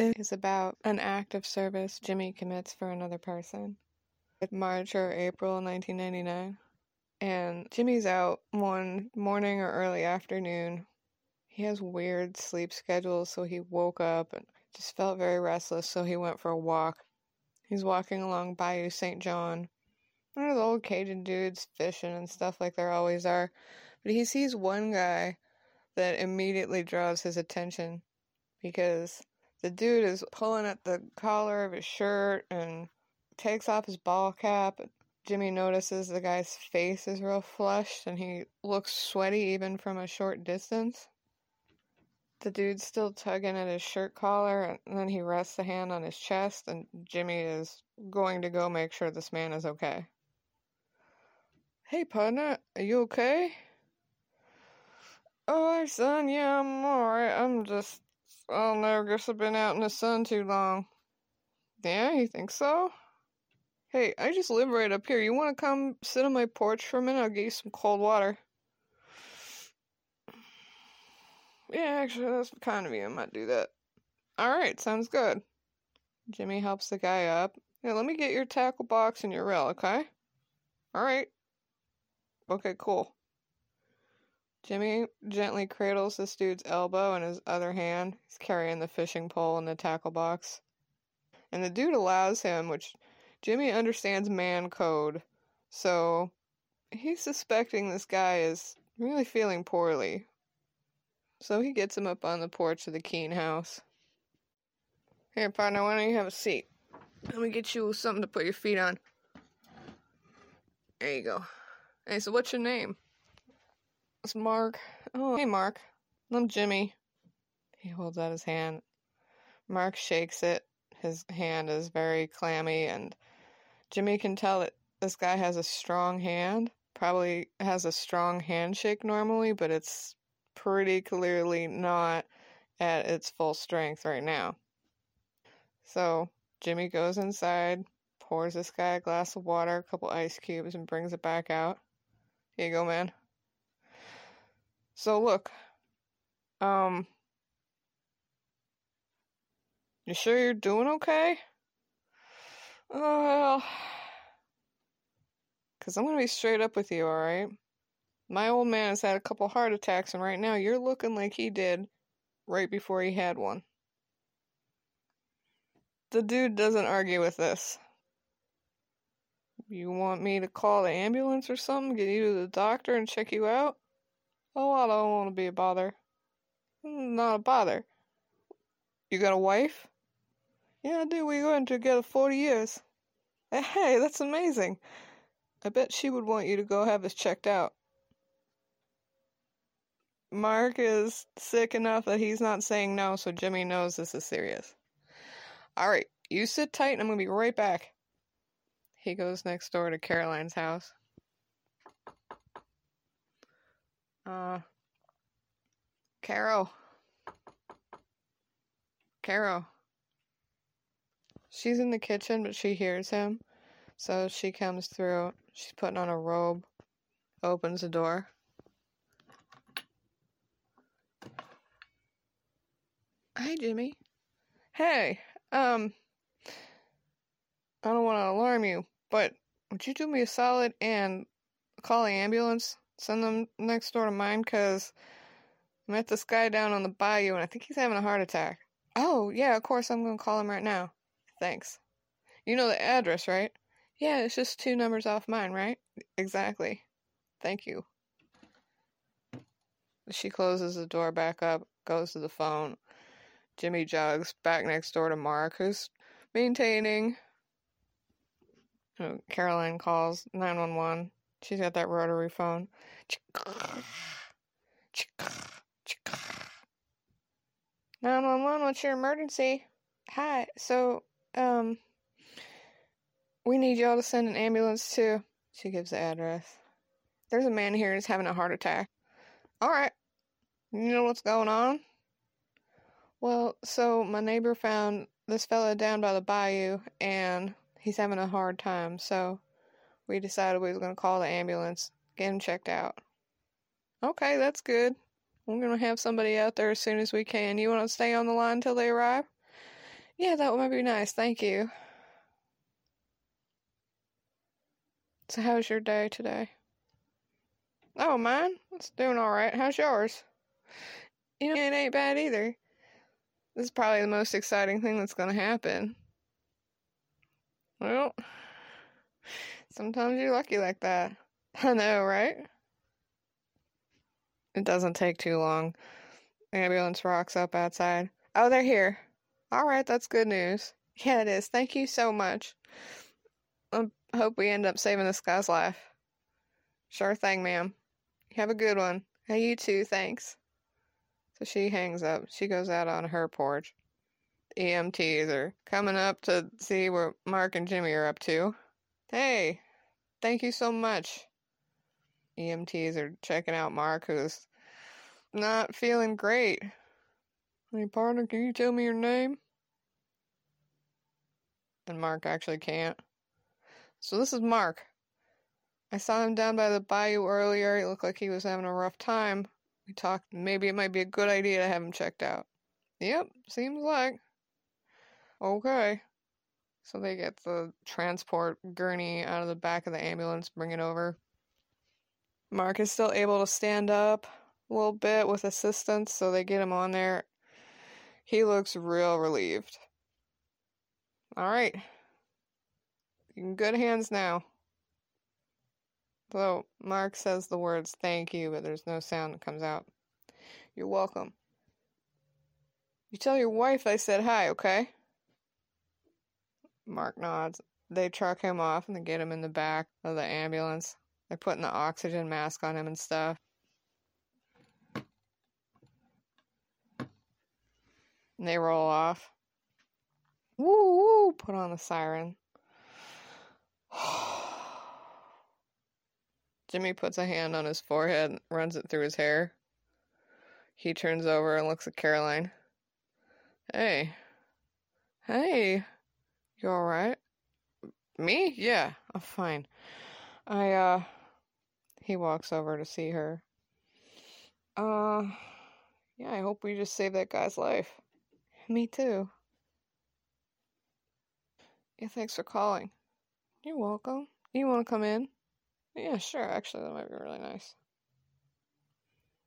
Method is about an act of service Jimmy commits for another person. March or April 1999. And Jimmy's out one morning or early afternoon. He has weird sleep schedules, so he woke up and just felt very restless, so he went for a walk. He's walking along Bayou St. John. One of the old Cajun dudes fishing and stuff like there always are. But he sees one guy that immediately draws his attention because the dude is pulling at the collar of his shirt and takes off his ball cap. Jimmy notices the guy's face is real flushed and he looks sweaty even from a short distance. The dude's still tugging at his shirt collar and then he rests a hand on his chest and Jimmy is going to go make sure this man is okay. Hey, partner, are you okay? Oh, son, yeah, I'm alright. I'm just, I don't guess I've been out in the sun too long. Yeah, you think so? Hey, I just live right up here. You want to come sit on my porch for a minute? I'll get you some cold water. Yeah, actually, that's kind of you. I might do that. Alright, sounds good. Jimmy helps the guy up. Yeah, let me get your tackle box and your reel, okay? Alright. Okay, cool. Jimmy gently cradles this dude's elbow in his other hand. He's carrying the fishing pole and the tackle box. And the dude allows him, which Jimmy understands man code, so he's suspecting this guy is really feeling poorly. So he gets him up on the porch of the Keene house. Here, partner, why don't you have a seat? Let me get you something to put your feet on. There you go. Hey, so what's your name? It's Mark. Oh, hey, Mark. I'm Jimmy. He holds out his hand. Mark shakes it. His hand is very clammy, and Jimmy can tell that this guy has a strong hand. Probably has a strong handshake normally, but it's pretty clearly not at its full strength right now. So Jimmy goes inside, pours this guy a glass of water, a couple ice cubes, and brings it back out. Here you go, man. So look, um, you sure you're doing okay? Well, because I'm going to be straight up with you, alright? My old man has had a couple heart attacks, and right now you're looking like he did right before he had one. The dude doesn't argue with this. You want me to call the ambulance or something? Get you to the doctor and check you out? Oh, I don't want to be a bother. Hmm, not a bother. You got a wife? Yeah, I do. We went together 40 years. Hey, that's amazing. I bet she would want you to go have this checked out. Mark is sick enough that he's not saying no, so Jimmy knows this is serious. Alright, you sit tight and I'm gonna be right back. He goes next door to Caroline's house. Uh, Carol. Carol. She's in the kitchen, but she hears him. So she comes through. She's putting on a robe, opens the door. Hi, Jimmy. Hey, um, I don't want to alarm you, but would you do me a solid and call the ambulance? Send them next door to mine, because I met this guy down on the bayou and I think he's having a heart attack. Oh, yeah, of course, I'm going to call him right now. Thanks. You know the address, right? Yeah, it's just two numbers off mine, right? Exactly. Thank you. She closes the door back up, goes to the phone. Jimmy jogs back next door to Mark, who's maintaining. Oh, Caroline calls 911. She's got that rotary phone. 911, what's your emergency? Hi, so, um, we need y'all to send an ambulance to. She gives the address. There's a man here who's having a heart attack. Alright. You know what's going on? Well, so my neighbor found this fella down by the bayou and he's having a hard time, so we decided we was going to call the ambulance, get him checked out. Okay, that's good. We're going to have somebody out there as soon as we can. You want to stay on the line until they arrive? Yeah, that might be nice. Thank you. So, how's your day today? Oh, mine? It's doing all right. How's yours? You know, it ain't bad either. This is probably the most exciting thing that's going to happen. Well, sometimes you're lucky like that. I know, right? It doesn't take too long. Ambulance rocks up outside. Oh, they're here. All right, that's good news. Yeah, it is. Thank you so much. I hope we end up saving this guy's life. Sure thing, ma'am. Have a good one. Hey, you too, thanks. So she hangs up. She goes out on her porch. EMTs are coming up to see what Mark and Jimmy are up to. Hey, thank you so much. EMTs are checking out Mark, who's not feeling great. Hey, partner, can you tell me your name? And Mark actually can't. So this is Mark. I saw him down by the bayou earlier. He looked like he was having a rough time. We talked, maybe it might be a good idea to have him checked out. Yep, seems like. Okay. So they get the transport gurney out of the back of the ambulance, bring it over. Mark is still able to stand up a little bit with assistance, so they get him on there. He looks real relieved. All right. In good hands now. So Mark says the words thank you, but there's no sound that comes out. You're welcome. You tell your wife I said hi, okay? Mark nods. They truck him off and they get him in the back of the ambulance. They're putting the oxygen mask on him and stuff. And they roll off. Woo woo! Put on the siren. Jimmy puts a hand on his forehead and runs it through his hair. He turns over and looks at Caroline. Hey. Hey. You alright? Me? Yeah, I'm fine. I, uh. He walks over to see her. Uh. Yeah, I hope we just saved that guy's life. Me too. Yeah, thanks for calling. You're welcome. You want to come in? Yeah, sure. Actually, that might be really nice.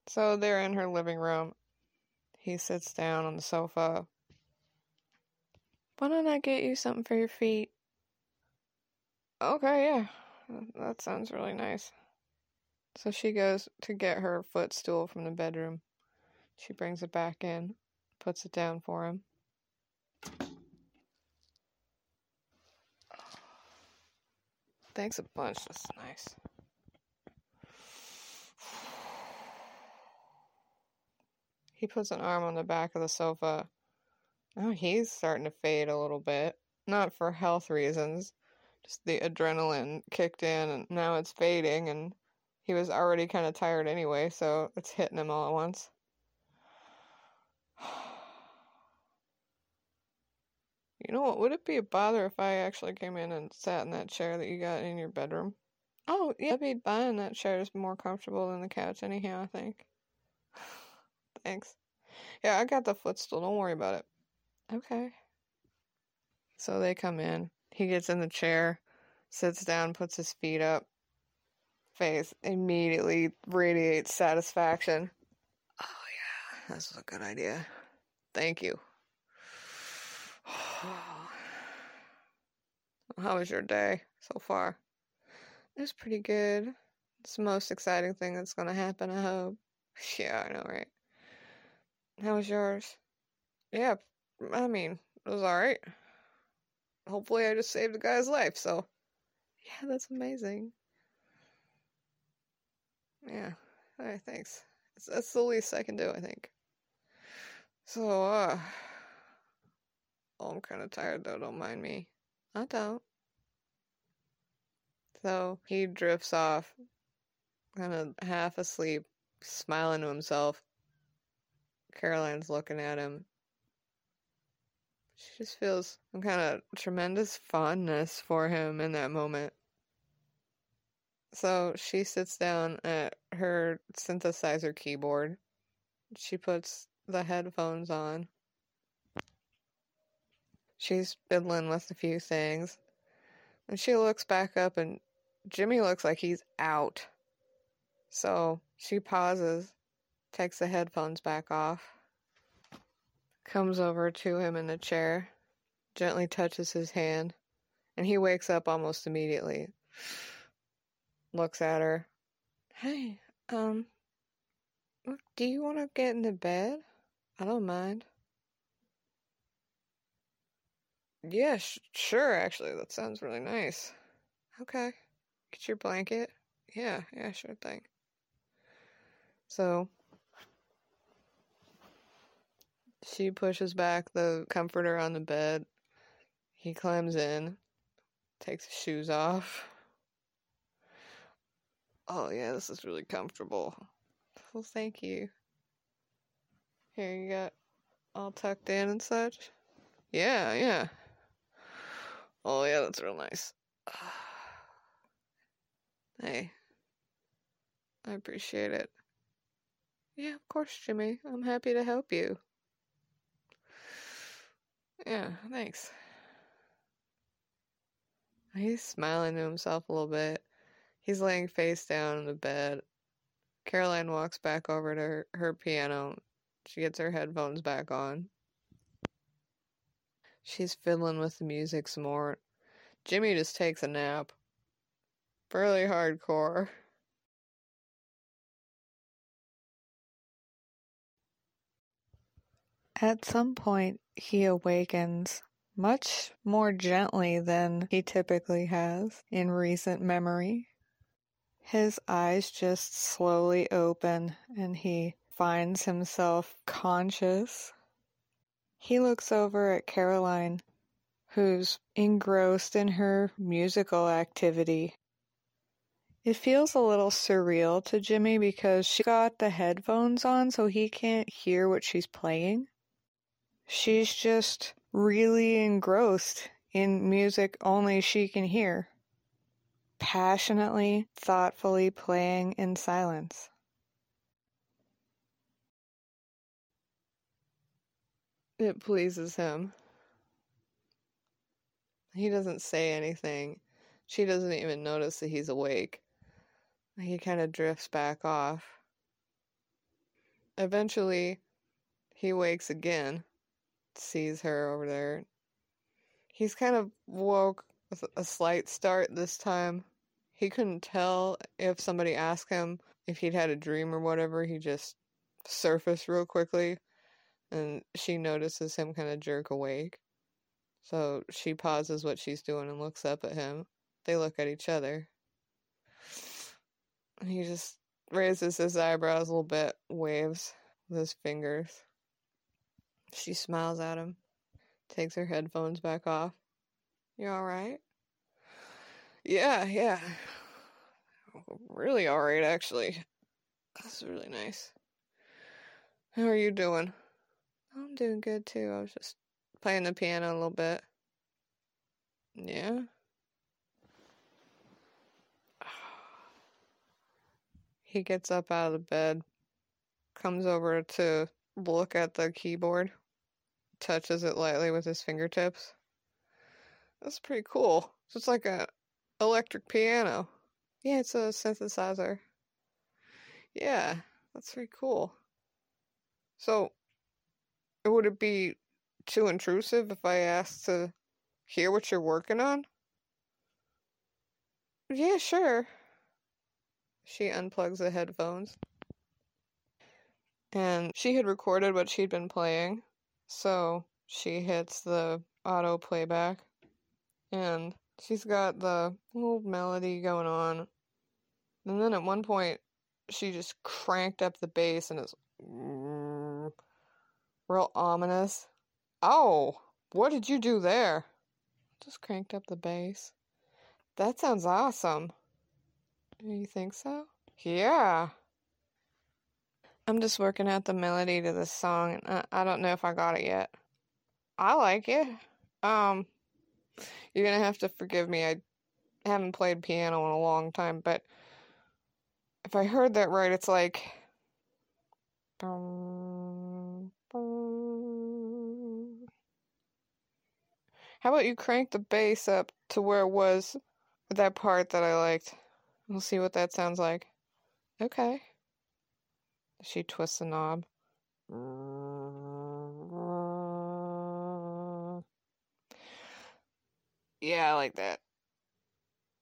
So they're in her living room. He sits down on the sofa. Why don't I get you something for your feet? Okay, yeah. That sounds really nice. So she goes to get her footstool from the bedroom. She brings it back in, puts it down for him. Thanks a bunch. That's nice. He puts an arm on the back of the sofa. Oh, he's starting to fade a little bit. Not for health reasons. Just the adrenaline kicked in and now it's fading and he was already kind of tired anyway, so it's hitting him all at once. You know what? Would it be a bother if I actually came in and sat in that chair that you got in your bedroom? Oh, yeah, I'd be fine. That chair is more comfortable than the couch, anyhow, I think. Thanks. Yeah, I got the footstool. Don't worry about it. Okay. So they come in. He gets in the chair, sits down, puts his feet up. Face immediately radiates satisfaction. Oh, yeah, was a good idea. Thank you. How was your day so far? It was pretty good. It's the most exciting thing that's gonna happen, I hope. Yeah, I know, right? How was yours? Yeah, I mean, it was alright. Hopefully, I just saved a guy's life, so. Yeah, that's amazing. Yeah, alright, thanks. That's the least I can do, I think. So, uh. Oh, I'm kind of tired though, don't mind me. I don't. So he drifts off, kind of half asleep, smiling to himself. Caroline's looking at him. She just feels some kind of tremendous fondness for him in that moment. So she sits down at her synthesizer keyboard. She puts the headphones on She's fiddling with a few things. And she looks back up, and Jimmy looks like he's out. So she pauses, takes the headphones back off, comes over to him in the chair, gently touches his hand, and he wakes up almost immediately. Looks at her. Hey, um, do you want to get into bed? I don't mind. Yeah, sh- sure, actually. That sounds really nice. Okay. Get your blanket. Yeah, yeah, sure thing. So, she pushes back the comforter on the bed. He climbs in, takes his shoes off. Oh, yeah, this is really comfortable. Well, thank you. Here you got all tucked in and such. Yeah, yeah. Oh, yeah, that's real nice. Hey, I appreciate it. Yeah, of course, Jimmy. I'm happy to help you. Yeah, thanks. He's smiling to himself a little bit. He's laying face down in the bed. Caroline walks back over to her, her piano. She gets her headphones back on. She's fiddling with the music some more. Jimmy just takes a nap. Fairly hardcore. At some point, he awakens much more gently than he typically has in recent memory. His eyes just slowly open and he finds himself conscious. He looks over at Caroline, who's engrossed in her musical activity. It feels a little surreal to Jimmy because she got the headphones on so he can't hear what she's playing. She's just really engrossed in music only she can hear, passionately, thoughtfully playing in silence. It pleases him. He doesn't say anything. She doesn't even notice that he's awake. He kind of drifts back off. Eventually, he wakes again, sees her over there. He's kind of woke with a slight start this time. He couldn't tell if somebody asked him if he'd had a dream or whatever. He just surfaced real quickly and she notices him kind of jerk awake. So she pauses what she's doing and looks up at him. They look at each other. He just raises his eyebrows a little bit, waves with his fingers. She smiles at him, takes her headphones back off. You alright? Yeah, yeah. Really alright, actually. That's really nice. How are you doing? I'm doing good too. I was just playing the piano a little bit. Yeah. He gets up out of the bed, comes over to look at the keyboard, touches it lightly with his fingertips. That's pretty cool. It's like a electric piano. Yeah, it's a synthesizer. Yeah, that's pretty cool. So, would it be too intrusive if I asked to hear what you're working on? Yeah, sure. She unplugs the headphones. And she had recorded what she'd been playing, so she hits the auto playback. And she's got the little melody going on. And then at one point, she just cranked up the bass and it's real ominous. Oh, what did you do there? Just cranked up the bass. That sounds awesome. You think so? Yeah. I'm just working out the melody to this song, and I, I don't know if I got it yet. I like it. Um, you're gonna have to forgive me. I haven't played piano in a long time, but if I heard that right, it's like. How about you crank the bass up to where it was that part that I liked? We'll see what that sounds like. Okay. She twists the knob. Yeah, I like that.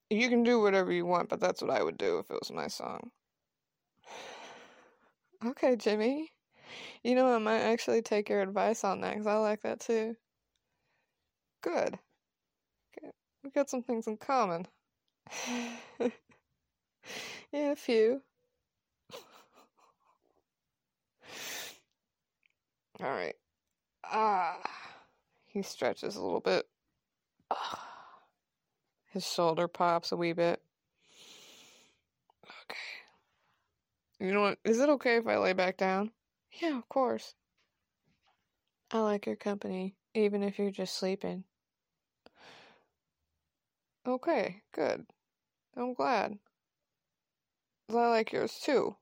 You can do whatever you want, but that's what I would do if it was my song. Okay, Jimmy. You know, I might actually take your advice on that because I like that too. Good. We got some things in common. yeah, a few. All right. Ah. He stretches a little bit. His shoulder pops a wee bit. Okay. You know what? Is it okay if I lay back down? Yeah, of course. I like your company, even if you're just sleeping. Okay, good. I'm glad. I like yours too,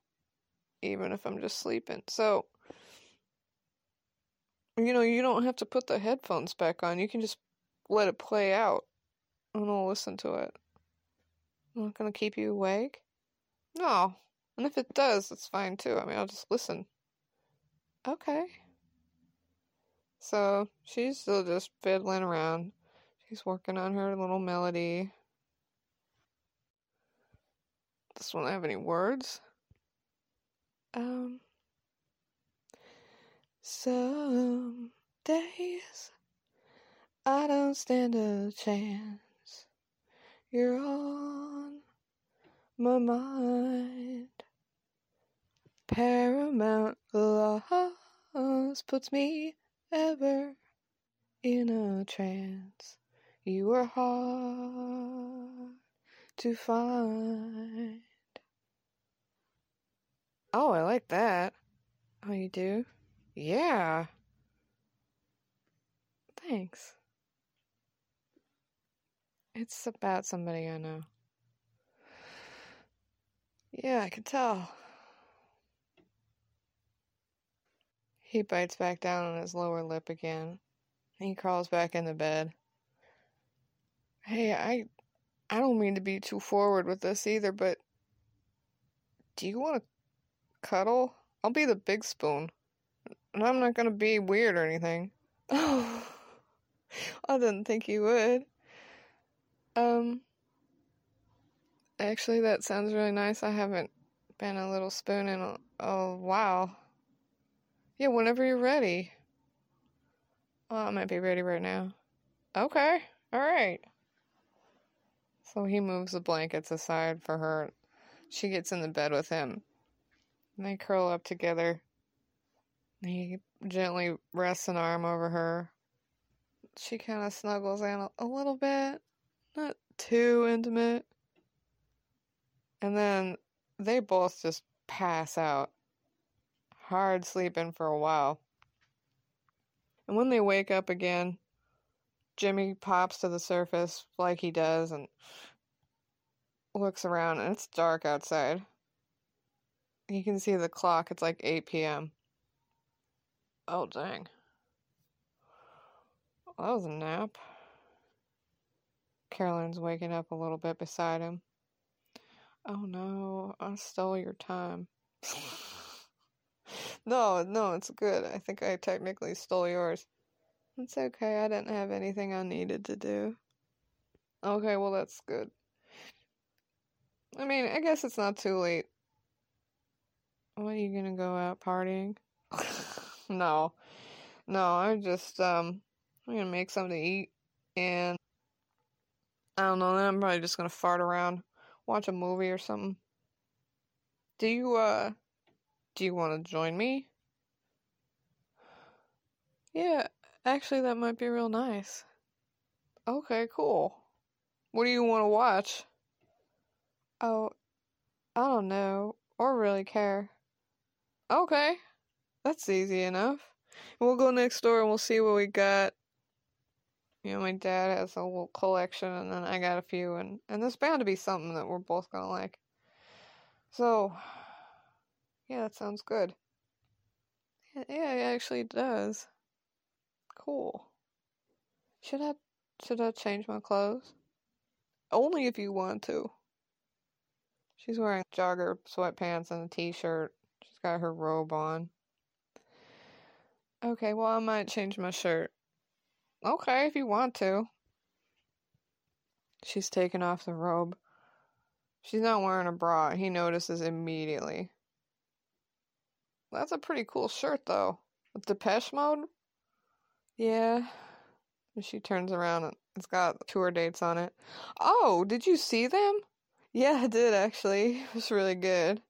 even if I'm just sleeping. So, you know, you don't have to put the headphones back on. You can just let it play out and I'll listen to it. I'm not gonna keep you awake. No. And if it does, it's fine too. I mean, I'll just listen. Okay. So she's still just fiddling around. She's working on her little melody. This one have any words? Um. Some days I don't stand a chance. You're on my mind. Paramount loss puts me ever in a trance. You are hard to find. Oh, I like that. Oh, you do? Yeah. Thanks. It's about somebody I know. Yeah, I can tell. He bites back down on his lower lip again. He crawls back into bed. Hey, I I don't mean to be too forward with this either, but do you want to cuddle? I'll be the big spoon. And I'm not to be weird or anything. Oh. I didn't think you would. Um, actually, that sounds really nice. I haven't been a little spoon in a, a while. Yeah, whenever you're ready. Oh, I might be ready right now. Okay, alright. So he moves the blankets aside for her. She gets in the bed with him. And they curl up together. He gently rests an arm over her. She kind of snuggles in a, a little bit not too intimate. And then they both just pass out, hard sleeping for a while. And when they wake up again, Jimmy pops to the surface like he does and looks around, and it's dark outside. You can see the clock, it's like 8 p.m. Oh, dang. That was a nap. Caroline's waking up a little bit beside him. Oh no, I stole your time. no, no, it's good. I think I technically stole yours. It's okay, I didn't have anything I needed to do. Okay, well, that's good. I mean, I guess it's not too late. What are you gonna go out partying? no. No, I'm just, um, I'm gonna make something to eat and I don't know, then I'm probably just gonna fart around, watch a movie or something. Do you, uh, do you want to join me? Yeah, actually, that might be real nice. Okay, cool. What do you want to watch? Oh, I don't know, or really care. Okay, that's easy enough. We'll go next door and we'll see what we got you know, my dad has a little collection, and then I got a few, and and there's bound to be something that we're both gonna like. So, yeah, that sounds good. Yeah, it actually does. Cool. Should I should I change my clothes? Only if you want to. She's wearing jogger sweatpants and a t-shirt. She's got her robe on. Okay, well, I might change my shirt. Okay, if you want to. She's taken off the robe. She's not wearing a bra. He notices immediately. That's a pretty cool shirt, though. With Depeche Mode? Yeah. And she turns around it's got tour dates on it. Oh, did you see them? Yeah, I did actually. It was really good.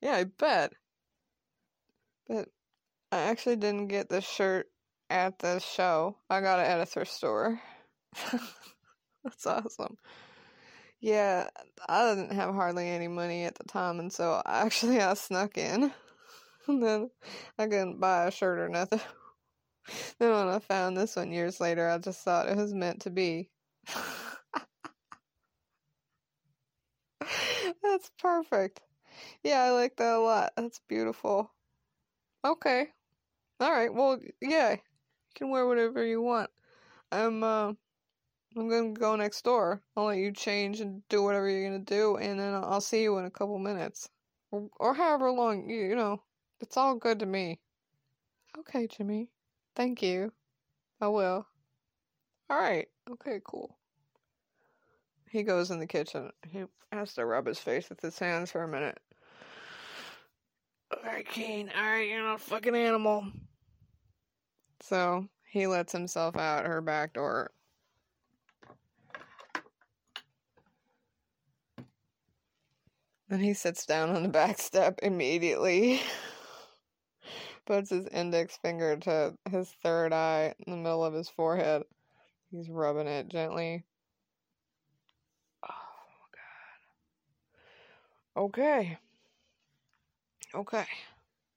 Yeah, I bet. But I actually didn't get the shirt at the show. I got it at a thrift store. That's awesome. Yeah, I didn't have hardly any money at the time, and so actually I snuck in. and then I couldn't buy a shirt or nothing. then when I found this one years later, I just thought it was meant to be. That's perfect. Yeah, I like that a lot. That's beautiful. Okay. All right. Well, yeah. You can wear whatever you want. I'm uh I'm gonna go next door. I'll let you change and do whatever you're gonna do, and then I'll see you in a couple minutes, or, or however long you you know. It's all good to me. Okay, Jimmy. Thank you. I will. All right. Okay. Cool. He goes in the kitchen. He has to rub his face with his hands for a minute. Alright, Kane. Alright, you're not a fucking animal. So he lets himself out her back door. And he sits down on the back step immediately. Puts his index finger to his third eye in the middle of his forehead. He's rubbing it gently. Oh, God. Okay. Okay.